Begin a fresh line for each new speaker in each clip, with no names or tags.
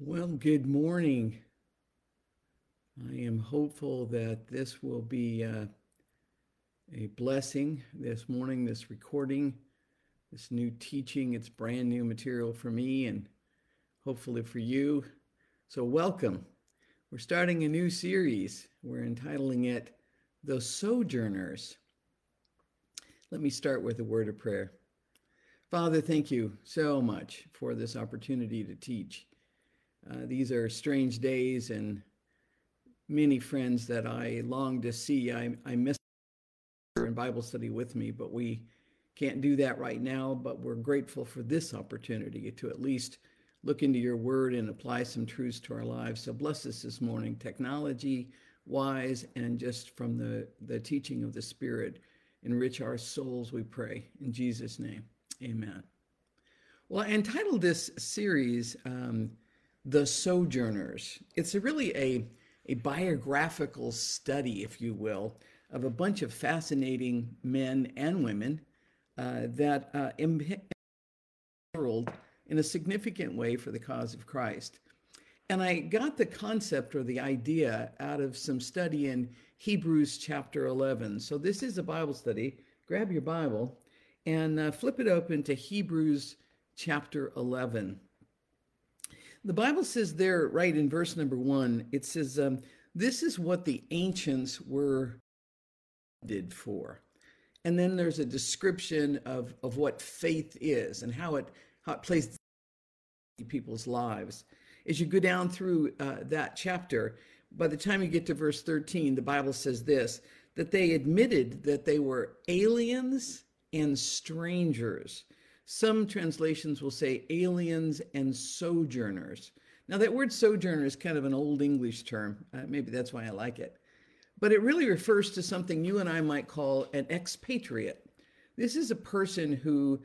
Well, good morning. I am hopeful that this will be uh, a blessing this morning, this recording, this new teaching. It's brand new material for me and hopefully for you. So, welcome. We're starting a new series. We're entitling it The Sojourners. Let me start with a word of prayer. Father, thank you so much for this opportunity to teach. Uh, these are strange days, and many friends that I long to see. I, I miss in Bible study with me, but we can't do that right now. But we're grateful for this opportunity to at least look into your word and apply some truths to our lives. So bless us this morning, technology wise, and just from the, the teaching of the Spirit. Enrich our souls, we pray. In Jesus' name, amen. Well, I entitled this series, um, the Sojourners. It's a really a, a biographical study, if you will, of a bunch of fascinating men and women uh, that uh, in a significant way for the cause of Christ. And I got the concept or the idea out of some study in Hebrews chapter 11. So this is a Bible study. Grab your Bible and uh, flip it open to Hebrews chapter 11 the Bible says there, right in verse number one, it says, um, This is what the ancients were did for. And then there's a description of, of what faith is and how it, how it plays people's lives. As you go down through uh, that chapter, by the time you get to verse 13, the Bible says this that they admitted that they were aliens and strangers some translations will say aliens and sojourners. Now, that word sojourner is kind of an old English term. Uh, maybe that's why I like it. But it really refers to something you and I might call an expatriate. This is a person who,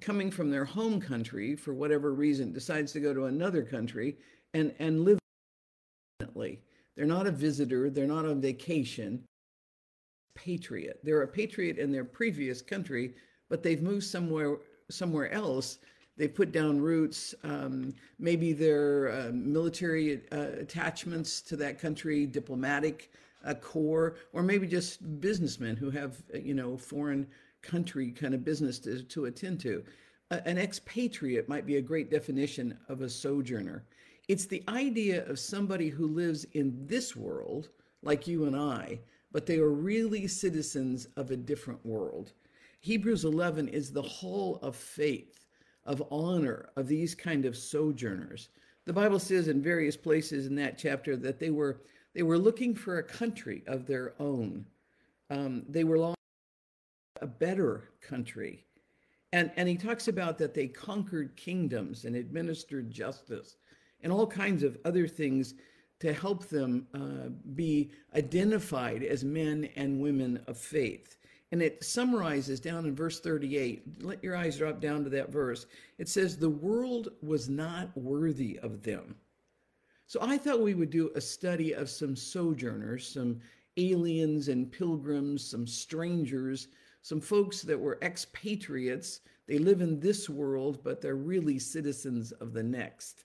coming from their home country for whatever reason, decides to go to another country and, and live permanently. They're not a visitor, they're not on vacation. Patriot. They're a patriot in their previous country, but they've moved somewhere somewhere else, they put down roots. Um, maybe their uh, military uh, attachments to that country, diplomatic uh, corps, or maybe just businessmen who have, uh, you know, foreign country kind of business to, to attend to. an expatriate might be a great definition of a sojourner. It's the idea of somebody who lives in this world, like you and I, but they are really citizens of a different world. Hebrews 11 is the hall of faith, of honor, of these kind of sojourners. The Bible says in various places in that chapter that they were they were looking for a country of their own. Um, they were longing a better country. And, and he talks about that they conquered kingdoms and administered justice and all kinds of other things to help them uh, be identified as men and women of faith. And it summarizes down in verse 38. Let your eyes drop down to that verse. It says, The world was not worthy of them. So I thought we would do a study of some sojourners, some aliens and pilgrims, some strangers, some folks that were expatriates. They live in this world, but they're really citizens of the next.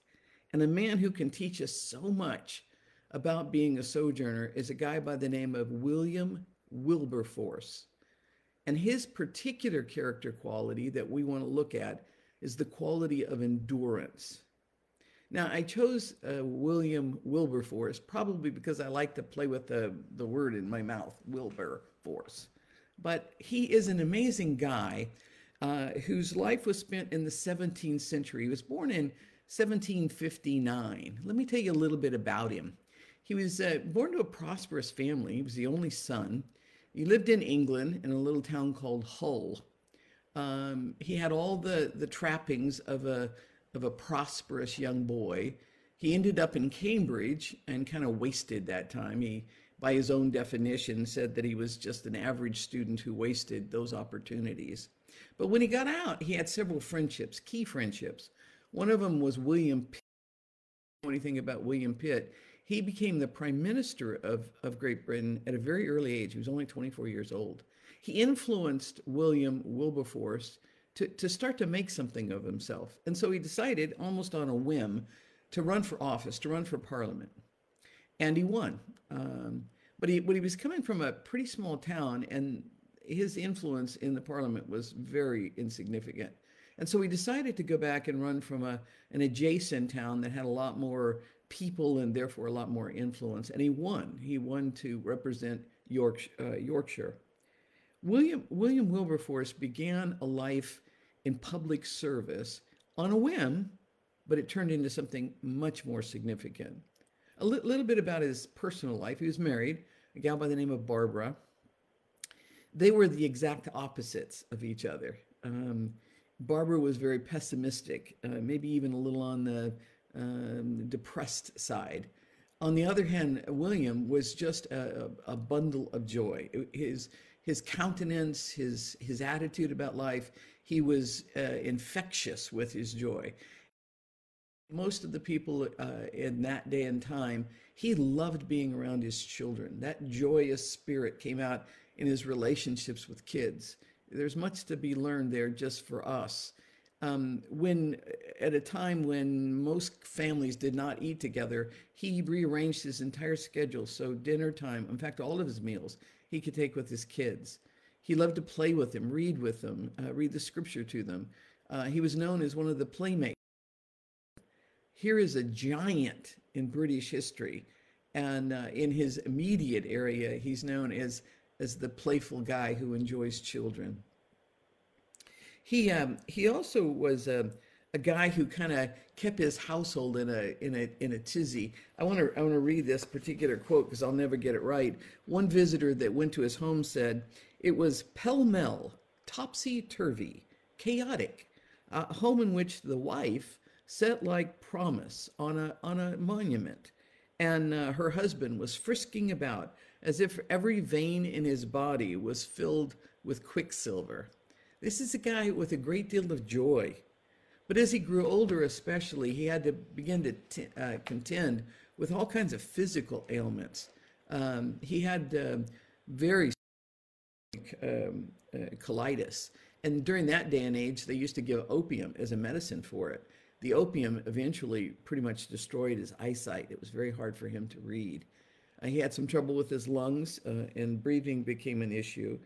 And a man who can teach us so much about being a sojourner is a guy by the name of William Wilberforce. And his particular character quality that we want to look at is the quality of endurance. Now, I chose uh, William Wilberforce probably because I like to play with the, the word in my mouth, Wilberforce. But he is an amazing guy uh, whose life was spent in the 17th century. He was born in 1759. Let me tell you a little bit about him. He was uh, born to a prosperous family. He was the only son. He lived in England in a little town called Hull. Um, he had all the, the trappings of a, of a prosperous young boy. He ended up in Cambridge and kind of wasted that time. He, by his own definition, said that he was just an average student who wasted those opportunities. But when he got out, he had several friendships, key friendships. One of them was William Pitt. Anything about William Pitt? He became the prime minister of, of Great Britain at a very early age. He was only 24 years old. He influenced William Wilberforce to, to start to make something of himself. And so he decided, almost on a whim, to run for office, to run for parliament. And he won. Um, but he, but he was coming from a pretty small town, and his influence in the parliament was very insignificant. And so he decided to go back and run from a, an adjacent town that had a lot more people and therefore a lot more influence. And he won. He won to represent York, uh, Yorkshire. William, William Wilberforce began a life in public service on a whim, but it turned into something much more significant. A li- little bit about his personal life. He was married, a gal by the name of Barbara. They were the exact opposites of each other. Um, Barbara was very pessimistic, uh, maybe even a little on the um, depressed side. On the other hand, William was just a, a bundle of joy. His his countenance, his his attitude about life, he was uh, infectious with his joy. Most of the people uh, in that day and time, he loved being around his children. That joyous spirit came out in his relationships with kids. There's much to be learned there just for us. Um, when at a time when most families did not eat together, he rearranged his entire schedule so dinner time, in fact, all of his meals, he could take with his kids. He loved to play with them, read with them, uh, read the scripture to them. Uh, he was known as one of the playmates. Here is a giant in British history, and uh, in his immediate area, he's known as as the playful guy who enjoys children. He um, he also was a, a guy who kind of kept his household in a in a in a tizzy. I want to I want to read this particular quote because I'll never get it right. One visitor that went to his home said it was pell mell, topsy turvy, chaotic, a home in which the wife sat like promise on a on a monument, and uh, her husband was frisking about as if every vein in his body was filled with quicksilver. This is a guy with a great deal of joy. But as he grew older, especially, he had to begin to t- uh, contend with all kinds of physical ailments. Um, he had uh, very um, uh, colitis. And during that day and age, they used to give opium as a medicine for it. The opium eventually pretty much destroyed his eyesight. It was very hard for him to read. Uh, he had some trouble with his lungs, uh, and breathing became an issue.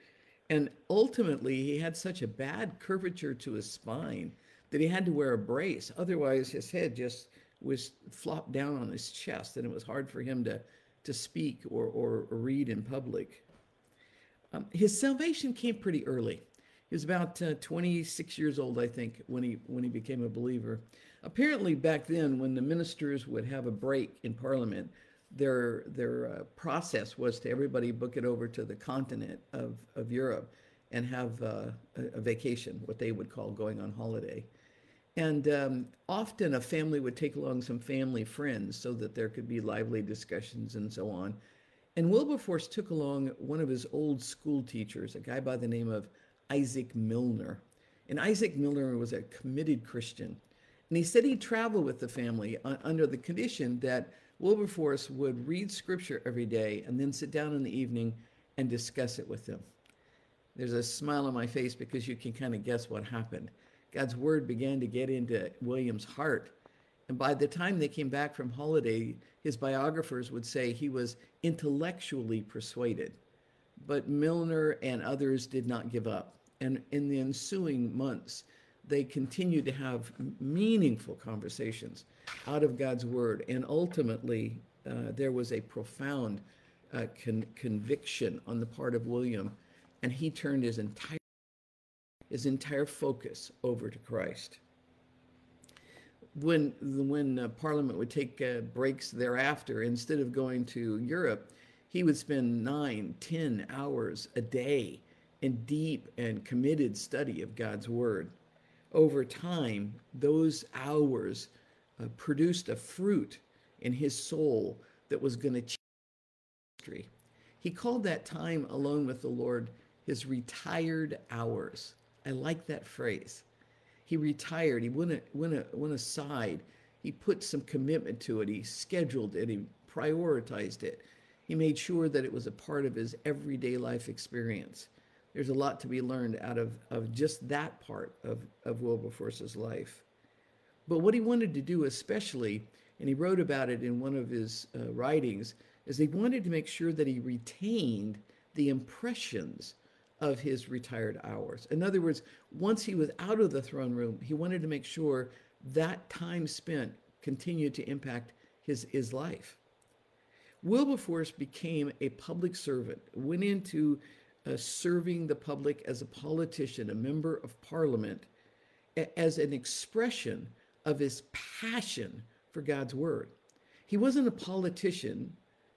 And ultimately, he had such a bad curvature to his spine that he had to wear a brace. Otherwise, his head just was flopped down on his chest, and it was hard for him to, to speak or, or, read in public. Um, his salvation came pretty early. He was about uh, 26 years old, I think, when he when he became a believer. Apparently, back then, when the ministers would have a break in Parliament, their their uh, process was to everybody book it over to the continent of, of Europe and have uh, a, a, vacation, what they would call going on holiday. And um, often a family would take along some family friends so that there could be lively discussions and so on. And Wilberforce took along one of his old school teachers, a guy by the name of Isaac Milner. And Isaac Milner was a committed Christian. And he said he'd travel with the family under the condition that Wilberforce would read scripture every day and then sit down in the evening and discuss it with them. There's a smile on my face because you can kind of guess what happened. God's word began to get into William's heart. And by the time they came back from holiday, his biographers would say he was intellectually persuaded. But Milner and others did not give up. And in the ensuing months, they continued to have meaningful conversations out of God's word. And ultimately, uh, there was a profound uh, con- conviction on the part of William, and he turned his entire his entire focus over to Christ. When when uh, Parliament would take uh, breaks thereafter, instead of going to Europe, he would spend nine, ten hours a day in deep and committed study of God's Word. Over time, those hours uh, produced a fruit in his soul that was going to change history. He called that time alone with the Lord his retired hours. I like that phrase. He retired. He went, went, went aside. He put some commitment to it. He scheduled it. He prioritized it. He made sure that it was a part of his everyday life experience. There's a lot to be learned out of, of just that part of, of Wilberforce's life. But what he wanted to do, especially, and he wrote about it in one of his uh, writings, is he wanted to make sure that he retained the impressions of his retired hours. In other words, once he was out of the throne room, he wanted to make sure that time spent continued to impact his, his life. Wilberforce became a public servant, went into uh, serving the public as a politician, a member of parliament, a- as an expression of his passion for God's word. He wasn't a politician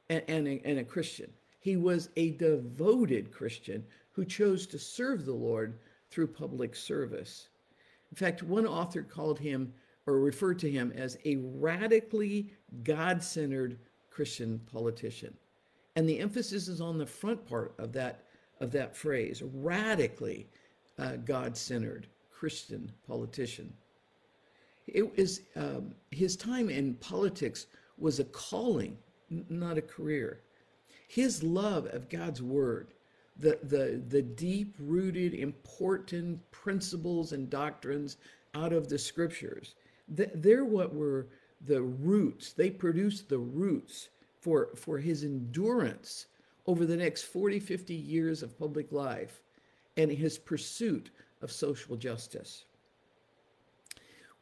and, and, a, and a Christian. He was a devoted Christian who chose to serve the Lord through public service. In fact, one author called him or referred to him as a radically God centered Christian politician. And the emphasis is on the front part of that, of that phrase radically uh, God centered Christian politician. It was um, his time in politics was a calling, n- not a career. His love of God's word, the, the, the deep rooted, important principles and doctrines out of the scriptures, they're what were the roots. They produced the roots for, for his endurance over the next 40, 50 years of public life and his pursuit of social justice.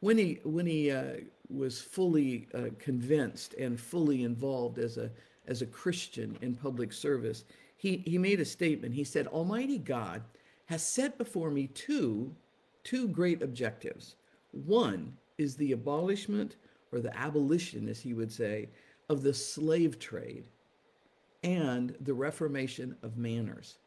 When he, when he uh, was fully uh, convinced and fully involved as a, as a Christian in public service, he, he made a statement. He said, Almighty God has set before me two, two great objectives. One is the abolishment or the abolition, as he would say, of the slave trade and the reformation of manners.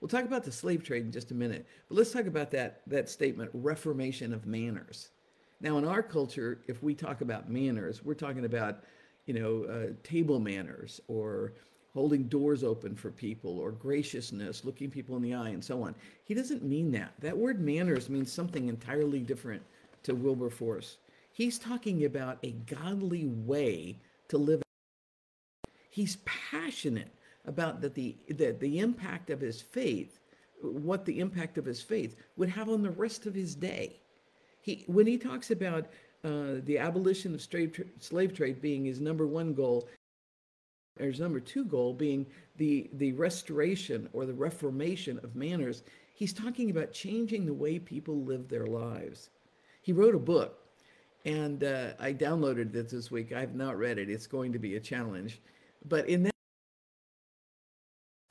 We'll talk about the slave trade in just a minute, but let's talk about that, that statement, reformation of manners. Now, in our culture, if we talk about manners, we're talking about, you know, uh, table manners or holding doors open for people or graciousness, looking people in the eye, and so on. He doesn't mean that. That word manners means something entirely different to Wilberforce. He's talking about a godly way to live. He's passionate about that the that the impact of his faith, what the impact of his faith would have on the rest of his day. He when he talks about uh, the abolition of slave, tra- slave trade being his number one goal, or his number two goal being the the restoration or the reformation of manners, he's talking about changing the way people live their lives. He wrote a book, and uh, I downloaded it this week. I have not read it. It's going to be a challenge, but in that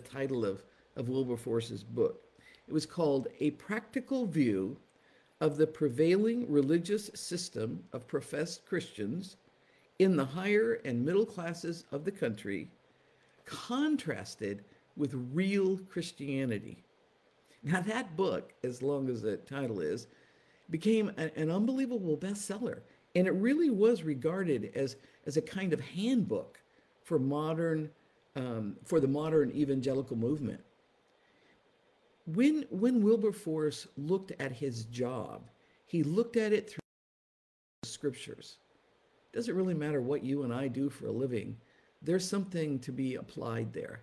title of of Wilberforce's book, it was called "A Practical View." Of the prevailing religious system of professed Christians in the higher and middle classes of the country, contrasted with real Christianity. Now, that book, as long as the title is, became an, an, unbelievable bestseller. And it really was regarded as, as a kind of handbook for modern, um, for the modern evangelical movement. When, when Wilberforce looked at his job, he looked at it through the scriptures doesn't really matter what you and I do for a living. There's something to be applied there.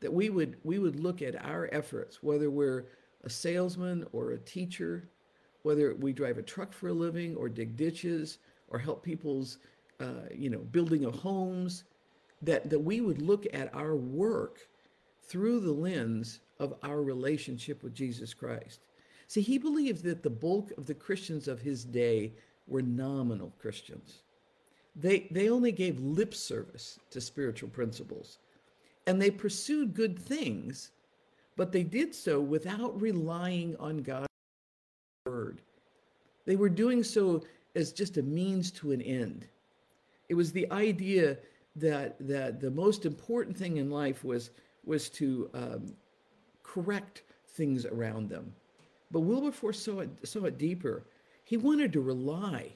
That we would we would look at our efforts, whether we're a salesman or a teacher, whether we drive a truck for a living or dig ditches or help people's uh, you know building of homes, that that we would look at our work through the lens of our relationship with Jesus Christ. See, he believed that the bulk of the Christians of his day were nominal Christians. They, they only gave lip service to spiritual principles. And they pursued good things, but they did so without relying on God's word. They were doing so as just a means to an end. It was the idea that, that the most important thing in life was, was to um, correct things around them. But Wilberforce saw it, saw it deeper. He wanted to rely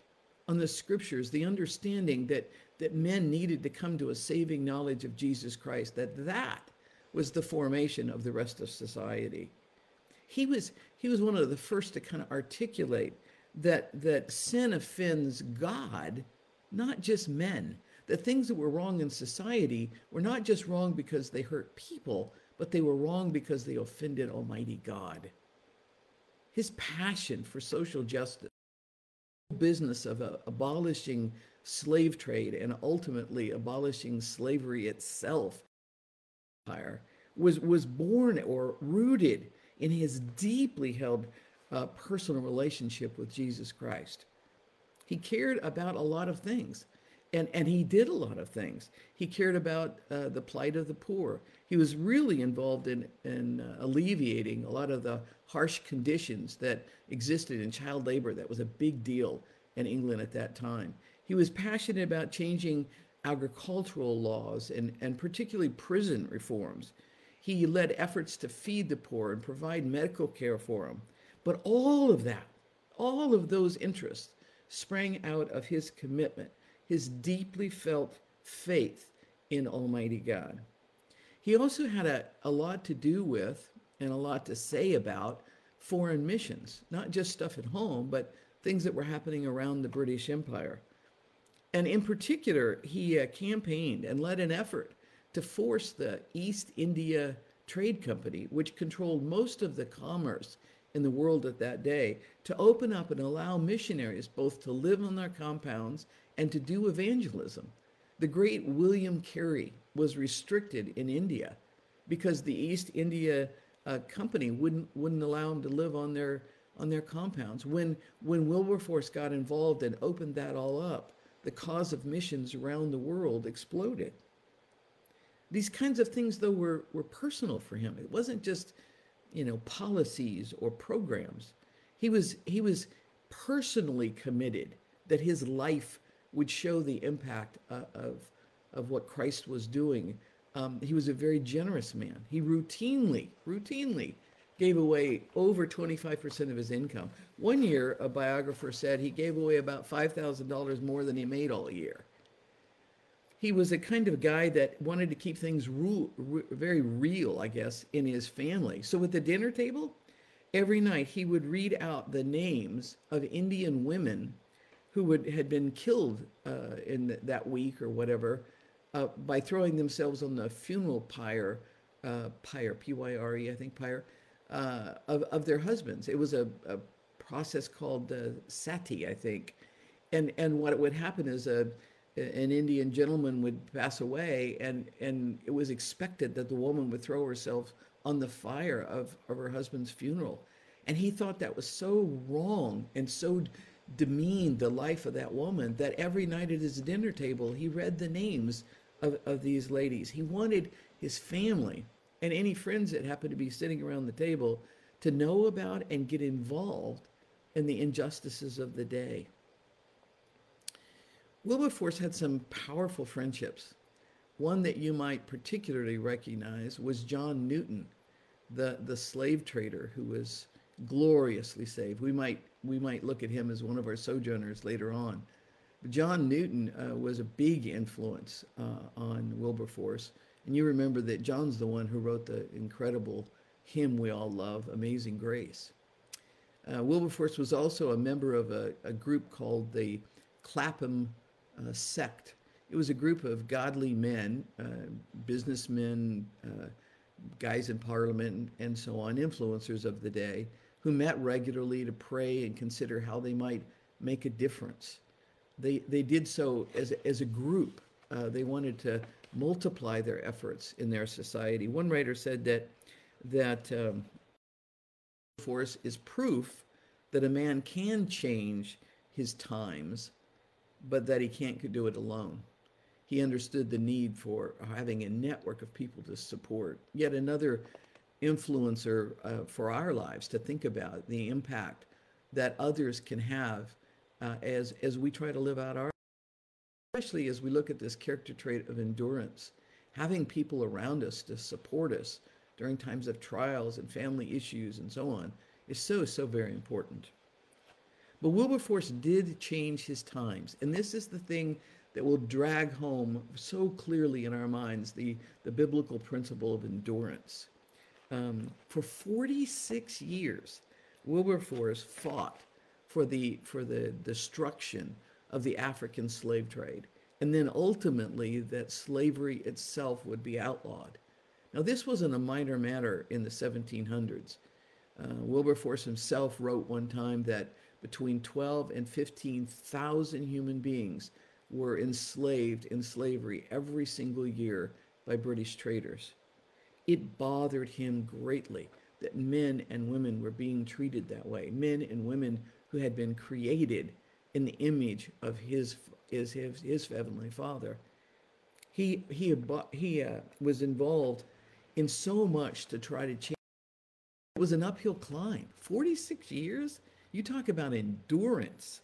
on the scriptures, the understanding that, that men needed to come to a saving knowledge of Jesus Christ, that that was the formation of the rest of society. He was, he was one of the first to kind of articulate that, that sin offends God, not just men. The things that were wrong in society were not just wrong because they hurt people, but they were wrong because they offended Almighty God. His passion for social justice the business of uh, abolishing slave trade and ultimately abolishing slavery itself was, was born or rooted in his deeply held uh, personal relationship with Jesus Christ. He cared about a lot of things, and, and he did a lot of things. He cared about uh, the plight of the poor. He was really involved in, in uh, alleviating a lot of the harsh conditions that existed in child labor. That was a big deal in England at that time. He was passionate about changing agricultural laws and, and particularly prison reforms. He led efforts to feed the poor and provide medical care for them. But all of that, all of those interests sprang out of his commitment, his deeply felt faith in Almighty God. He also had a, a lot to do with and a lot to say about foreign missions, not just stuff at home, but things that were happening around the British Empire. And in particular, he uh, campaigned and led an effort to force the East India Trade Company, which controlled most of the commerce in the world at that day, to open up and allow missionaries both to live on their compounds and to do evangelism. The great William Carey was restricted in India because the East India uh, Company wouldn't wouldn't allow him to live on their on their compounds. When when Wilberforce got involved and opened that all up, the cause of missions around the world exploded. These kinds of things, though, were, were personal for him. It wasn't just, you know, policies or programs. He was, he was personally committed that his life would show the impact uh, of, of what Christ was doing. Um, he was a very generous man. He routinely, routinely gave away over 25% of his income. One year, a biographer said he gave away about $5,000 more than he made all year. He was a kind of guy that wanted to keep things ru- very real, I guess, in his family. So at the dinner table, every night he would read out the names of Indian women who would, had been killed uh, in that week or whatever uh, by throwing themselves on the funeral pyre, uh, pyre, P-Y-R-E, I think pyre, uh, of, of their husbands. It was a, a process called sati, I think. And, and what would happen is a, an Indian gentleman would pass away, and, and it was expected that the woman would throw herself on the fire of, of her husband's funeral. And he thought that was so wrong and so demeaned the life of that woman that every night at his dinner table, he read the names of, of these ladies. He wanted his family and any friends that happened to be sitting around the table to know about and get involved in the injustices of the day. Wilberforce had some powerful friendships. One that you might particularly recognize was John Newton, the, the slave trader who was gloriously saved. We might, we might look at him as one of our sojourners later on. John Newton uh, was a big influence uh, on Wilberforce. And you remember that John's the one who wrote the incredible hymn we all love, Amazing Grace. Uh, Wilberforce was also a member of a, a group called the Clapham uh, Sect. It was a group of godly men, uh, businessmen, uh, guys in parliament, and so on, influencers of the day, who met regularly to pray and consider how they might make a difference. They, they did so as, as a group. Uh, they wanted to multiply their efforts in their society. One writer said that that um, force is proof that a man can change his times, but that he can't do it alone. He understood the need for having a network of people to support. Yet another influencer uh, for our lives to think about the impact that others can have uh, as as we try to live out our especially as we look at this character trait of endurance, having people around us to support us during times of trials and family issues and so on is so, so very important. But Wilberforce did change his times. And this is the thing that will drag home so clearly in our minds the, the biblical principle of endurance. Um, for 46 years, Wilberforce fought for the, for the destruction of the African slave trade, and then ultimately that slavery itself would be outlawed. Now, this wasn't a minor matter in the 1700s. Uh, Wilberforce himself wrote one time that between 12 and 15,000 human beings were enslaved in slavery every single year by British traders. It bothered him greatly that men and women were being treated that way. Men and women who had been created in the image of his his his, his heavenly Father. He he he uh, was involved in so much to try to change. It was an uphill climb. Forty six years. You talk about endurance.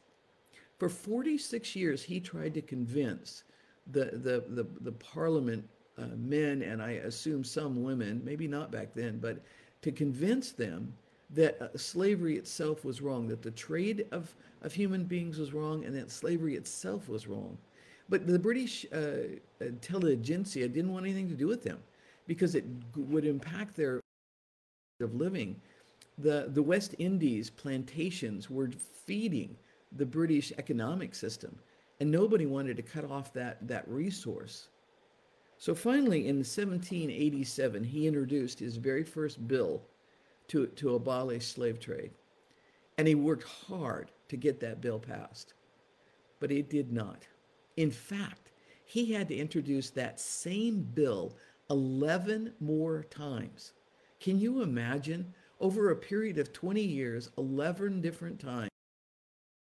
For 46 years, he tried to convince the, the, the, the parliament uh, men, and I assume some women, maybe not back then, but to convince them that uh, slavery itself was wrong, that the trade of, of human beings was wrong, and that slavery itself was wrong. But the British uh, intelligentsia didn't want anything to do with them because it would impact their of living. The, the West Indies plantations were feeding the British economic system, and nobody wanted to cut off that, that resource. So finally, in 1787, he introduced his very first bill to, to abolish slave trade. And he worked hard to get that bill passed. But it did not. In fact, he had to introduce that same bill 11 more times. Can you imagine? Over a period of 20 years, 11 different times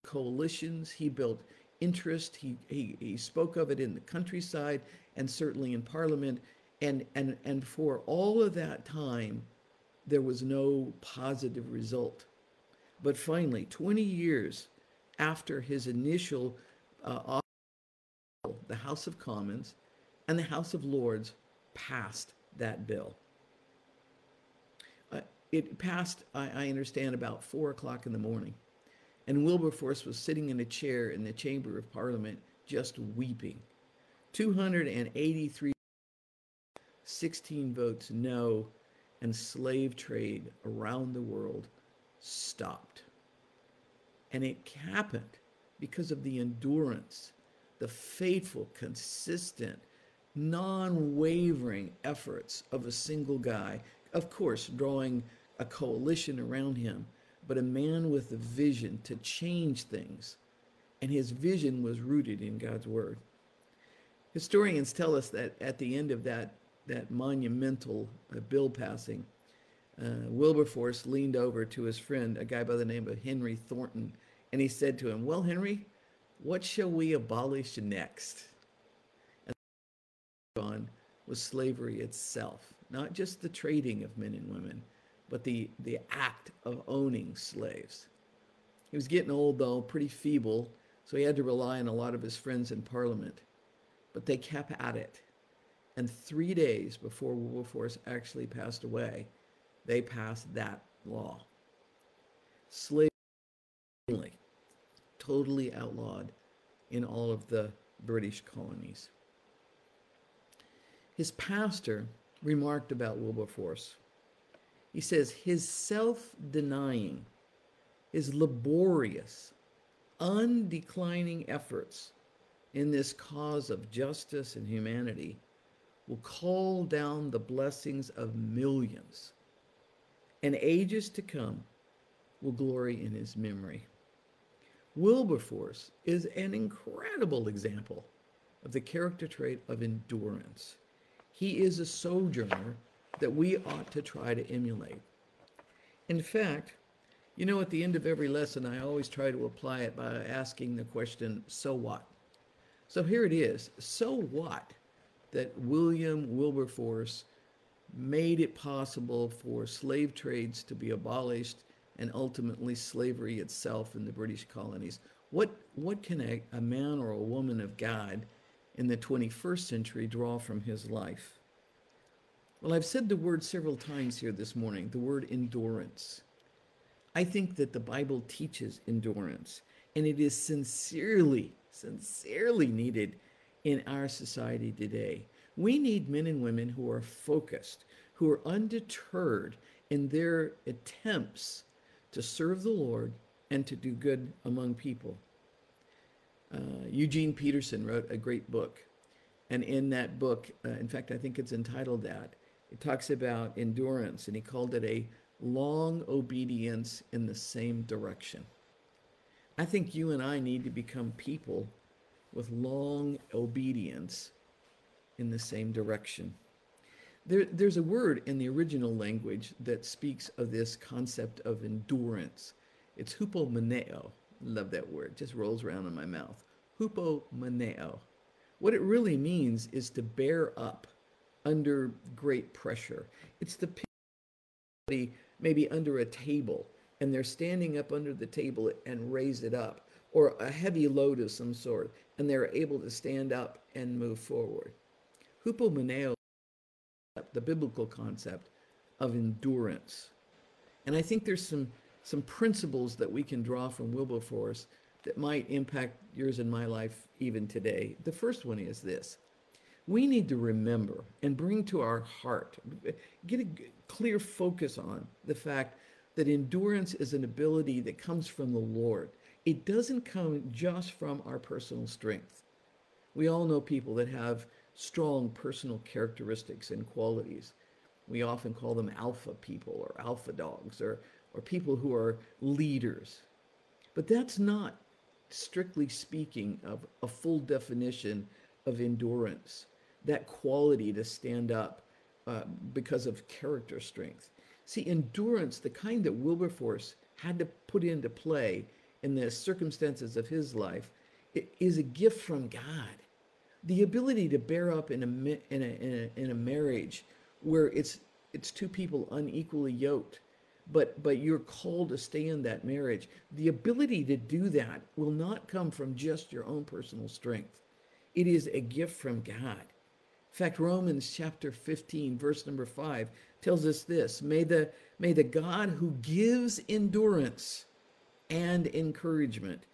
coalitions. He built interest. He, he, he spoke of it in the countryside and certainly in Parliament. And, and, and for all of that time, there was no positive result. But finally, 20 years after his initial uh, the House of Commons and the House of Lords passed that bill. Uh, it passed, I, I understand, about four o'clock in the morning. And Wilberforce was sitting in a chair in the Chamber of Parliament just weeping. 283, 16 votes no, and slave trade around the world stopped. And it happened because of the endurance, the faithful, consistent, non wavering efforts of a single guy, of course, drawing a coalition around him but a man with a vision to change things. And his vision was rooted in God's word. Historians tell us that at the end of that, that monumental uh, bill passing, uh, Wilberforce leaned over to his friend, a guy by the name of Henry Thornton, and he said to him, Well, Henry, what shall we abolish next? And on was slavery itself, not just the trading of men and women, but the, the act of owning slaves. He was getting old, though, pretty feeble, so he had to rely on a lot of his friends in Parliament. But they kept at it. And three days before Wilberforce actually passed away, they passed that law. Slavery totally outlawed in all of the British colonies. His pastor remarked about Wilberforce he says, his self denying, his laborious, undeclining efforts in this cause of justice and humanity will call down the blessings of millions, and ages to come will glory in his memory. Wilberforce is an incredible example of the character trait of endurance. He is a sojourner that we ought to try to emulate. In fact, you know, at the end of every lesson, I always try to apply it by asking the question, so what? So here it is. So what that William Wilberforce made it possible for slave trades to be abolished and ultimately slavery itself in the British colonies? What, what can a, a man or a woman of God in the 21st century draw from his life? Well, I've said the word several times here this morning, the word endurance. I think that the Bible teaches endurance, and it is sincerely, sincerely needed in our society today. We need men and women who are focused, who are undeterred in their attempts to serve the Lord and to do good among people. Uh, Eugene Peterson wrote a great book. And in that book, uh, in fact, I think it's entitled that, it talks about endurance, and he called it a long obedience in the same direction. I think you and I need to become people with long obedience in the same direction. There, there's a word in the original language that speaks of this concept of endurance. It's hupomeneo. Love that word. Just rolls around in my mouth. Hupomeneo. What it really means is to bear up under great pressure. It's the maybe under a table and they're standing up under the table and raise it up, or a heavy load of some sort, and they're able to stand up and move forward. Hupomeneo, the biblical concept of endurance. And I think there's some, some principles that we can draw from Wilberforce that might impact yours and my life even today. The first one is this we need to remember and bring to our heart, get a clear focus on the fact that endurance is an ability that comes from the Lord. It doesn't come just from our personal strength. We all know people that have strong personal characteristics and qualities. We often call them alpha people or alpha dogs or, or people who are leaders. But that's not, strictly speaking, of a full definition of endurance, that quality to stand up uh, because of character strength. See, endurance, the kind that Wilberforce had to put into play in the circumstances of his life, it is a gift from God the ability to bear up in a, in a, in a, in a marriage where it's, it's two people unequally yoked, but, but you're called to stay in that marriage, the ability to do that will not come from just your own personal strength. It is a gift from God. In fact, Romans chapter 15, verse number 5 tells us this May the, may the God who gives endurance and encouragement,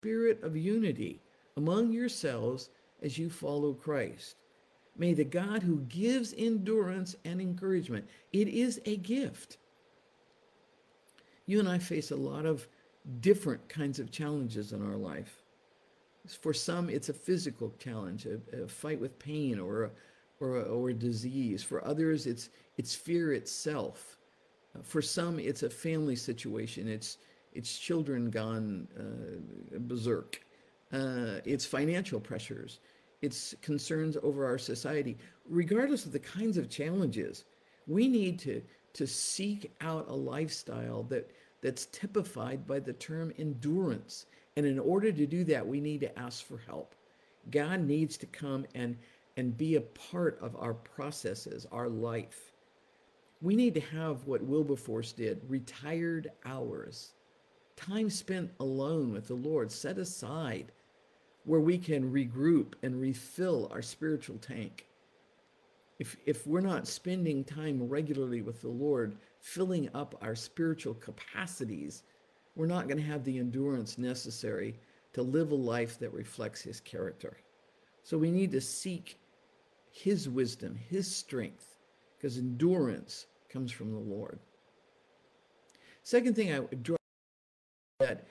spirit of unity, among yourselves as you follow Christ. May the God who gives endurance and encouragement, it is a gift. You and I face a lot of different kinds of challenges in our life. For some, it's a physical challenge, a, a fight with pain or a, or a, or a disease. For others, it's it's fear itself. For some, it's a family situation. It's it's children gone uh, berserk uh, its financial pressures, its concerns over our society, regardless of the kinds of challenges, we need to, to seek out a lifestyle that, that's typified by the term endurance. And in order to do that, we need to ask for help. God needs to come and, and be a part of our processes, our life. We need to have what Wilberforce did retired hours, time spent alone with the Lord, set aside where we can regroup and refill our spiritual tank. If, if we're not spending time regularly with the Lord, filling up our spiritual capacities, we're not going to have the endurance necessary to live a life that reflects His character. So we need to seek His wisdom, His strength, because endurance comes from the Lord. Second thing I would draw that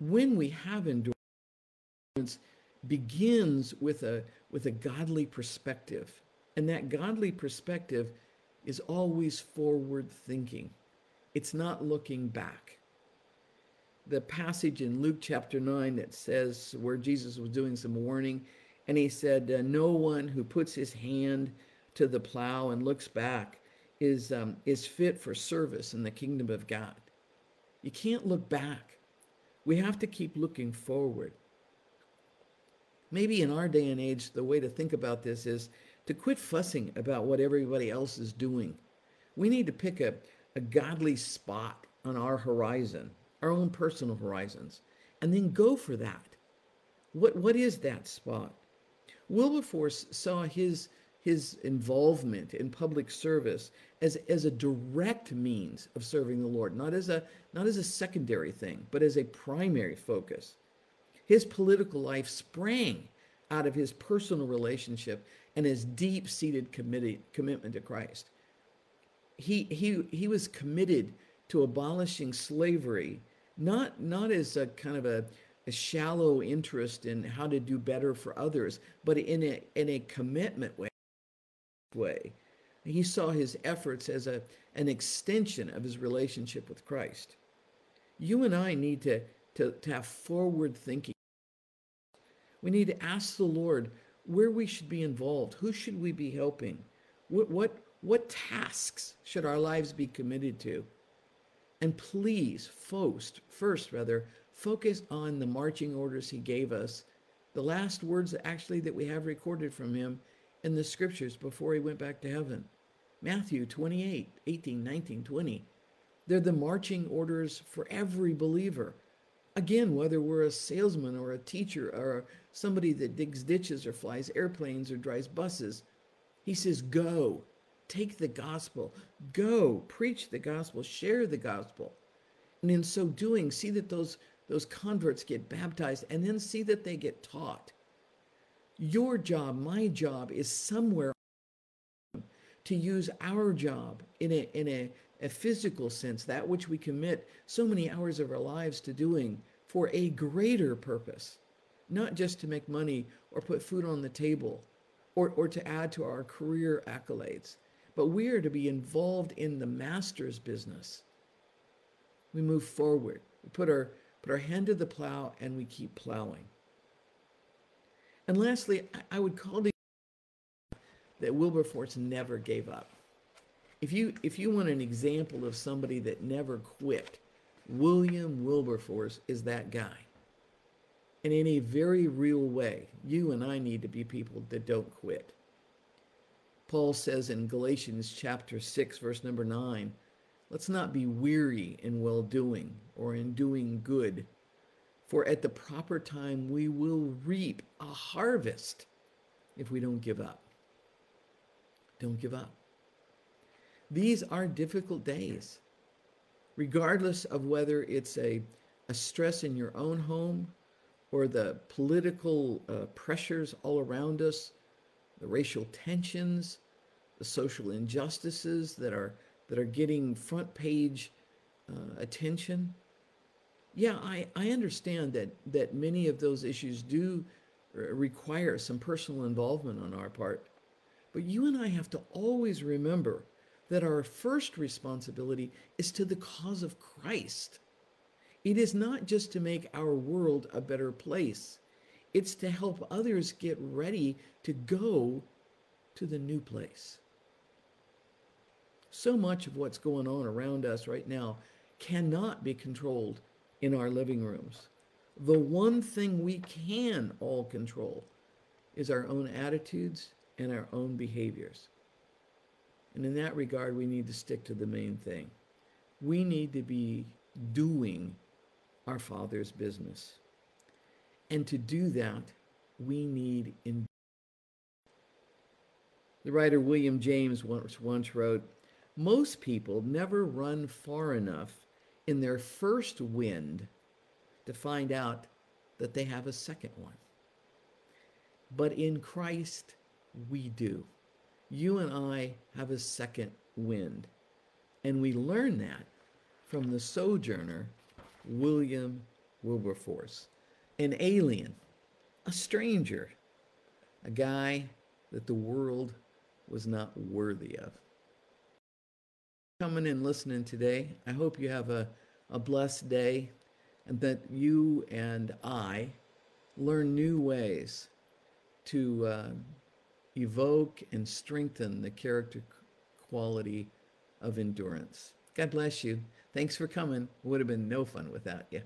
when we have endurance, begins with a with a godly perspective. And that godly perspective is always forward thinking. It's not looking back. The passage in luke chapter 9 that says where jesus was doing some warning and he said uh, no one who puts his hand to the plow and looks back is um, is fit for service in the kingdom of god you can't look back we have to keep looking forward maybe in our day and age, the way to think about this is to quit fussing about what everybody else is doing. We need to pick a, a godly spot on our horizon, our own personal horizons, and then go for that. What, what is that spot? Wilberforce saw his, his involvement in public service as, as a direct means of serving the Lord, not as, a, not as a secondary thing, but as a primary focus. His political life sprang out of his personal relationship and his deep seated commitment to Christ. He, he, he was committed to abolishing slavery, not, not as a kind of a, a shallow interest in how to do better for others, but in a, in a commitment way. Way. He saw his efforts as a, an extension of his relationship with Christ. You and I need to, to, to have forward thinking We need to ask the Lord where we should be involved. Who should we be helping? What, what, what tasks should our lives be committed to? And please, first, first rather, focus on the marching orders he gave us, the last words actually that we have recorded from him in the scriptures before he went back to heaven. Matthew 28, 18, 19, 20. They're the marching orders for every believer. Again, whether we're a salesman or a teacher or somebody that digs ditches or flies airplanes or drives buses, he says, Go, take the gospel, go, preach the gospel, share the gospel. And in so doing, see that those, those converts get baptized and then see that they get taught. Your job, my job, is somewhere to use our job in a, in a, a physical sense, that which we commit so many hours of our lives to doing for a greater purpose, not just to make money or put food on the table or, or to add to our career accolades, but we are to be involved in the master's business. We move forward. We put our, put our hand to the plow and we keep plowing. And lastly, I would call to that Wilberforce never gave up. If you if you want an example of somebody that never quit, William Wilberforce is that guy. And in a very real way, you and I need to be people that don't quit. Paul says in Galatians chapter 6 verse number 9, let's not be weary in well doing or in doing good, for at the proper time we will reap a harvest if we don't give up. Don't give up. These are difficult days, regardless of whether it's a, a stress in your own home or the political uh, pressures all around us, the racial tensions, the social injustices that are that are getting front page uh, attention. Yeah, I, I understand that that many of those issues do require some personal involvement on our part. But you and I have to always remember that our first responsibility is to the cause of Christ. It is not just to make our world a better place, it's to help others get ready to go to the new place. So much of what's going on around us right now cannot be controlled in our living rooms. The one thing we can all control is our own attitudes and our own behaviors. And in that regard, we need to stick to the main thing. We need to be doing our Father's business. And to do that, we need in the writer William James once, once wrote, Most people never run far enough in their first wind to find out that they have a second one. But in Christ, we do. You and I have a second wind. And we learn that from the sojourner, William Wilberforce, an alien, a stranger, a guy that the world was not worthy of. Coming and listening today, I hope you have a, a blessed day and that you and I learn new ways to. Uh, evoke and strengthen the character quality of endurance. God bless you. Thanks for coming. Would have been no fun without you.